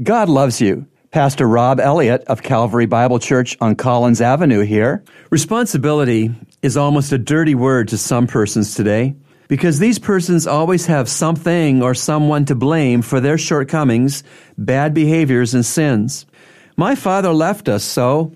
God loves you. Pastor Rob Elliott of Calvary Bible Church on Collins Avenue here. Responsibility is almost a dirty word to some persons today because these persons always have something or someone to blame for their shortcomings, bad behaviors, and sins. My father left us, so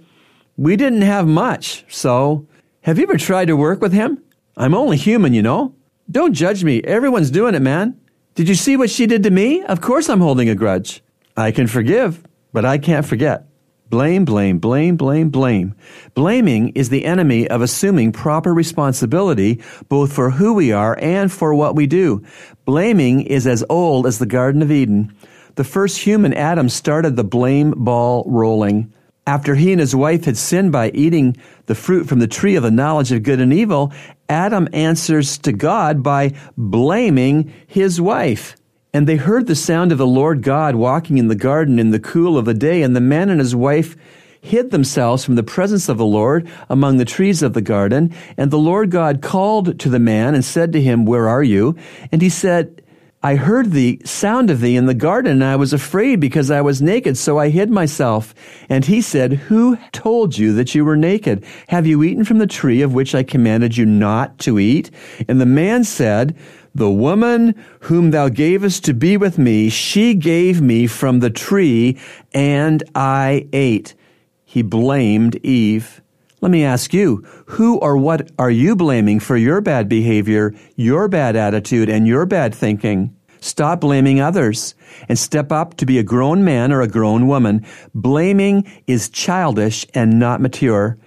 we didn't have much. So, have you ever tried to work with him? I'm only human, you know. Don't judge me. Everyone's doing it, man. Did you see what she did to me? Of course I'm holding a grudge. I can forgive, but I can't forget. Blame, blame, blame, blame, blame. Blaming is the enemy of assuming proper responsibility both for who we are and for what we do. Blaming is as old as the Garden of Eden. The first human, Adam, started the blame ball rolling. After he and his wife had sinned by eating the fruit from the tree of the knowledge of good and evil, Adam answers to God by blaming his wife. And they heard the sound of the Lord God walking in the garden in the cool of the day, and the man and his wife hid themselves from the presence of the Lord among the trees of the garden. And the Lord God called to the man and said to him, Where are you? And he said, I heard the sound of thee in the garden, and I was afraid because I was naked, so I hid myself. And he said, Who told you that you were naked? Have you eaten from the tree of which I commanded you not to eat? And the man said, the woman whom thou gavest to be with me, she gave me from the tree, and I ate. He blamed Eve. Let me ask you, who or what are you blaming for your bad behavior, your bad attitude, and your bad thinking? Stop blaming others and step up to be a grown man or a grown woman. Blaming is childish and not mature.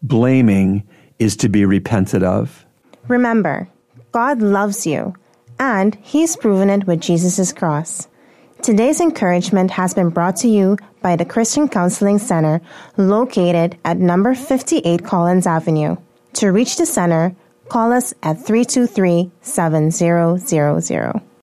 Blaming is to be repented of. Remember, God loves you, and He's proven it with Jesus' cross. Today's encouragement has been brought to you by the Christian Counseling Center located at number 58 Collins Avenue. To reach the center, call us at 323 7000.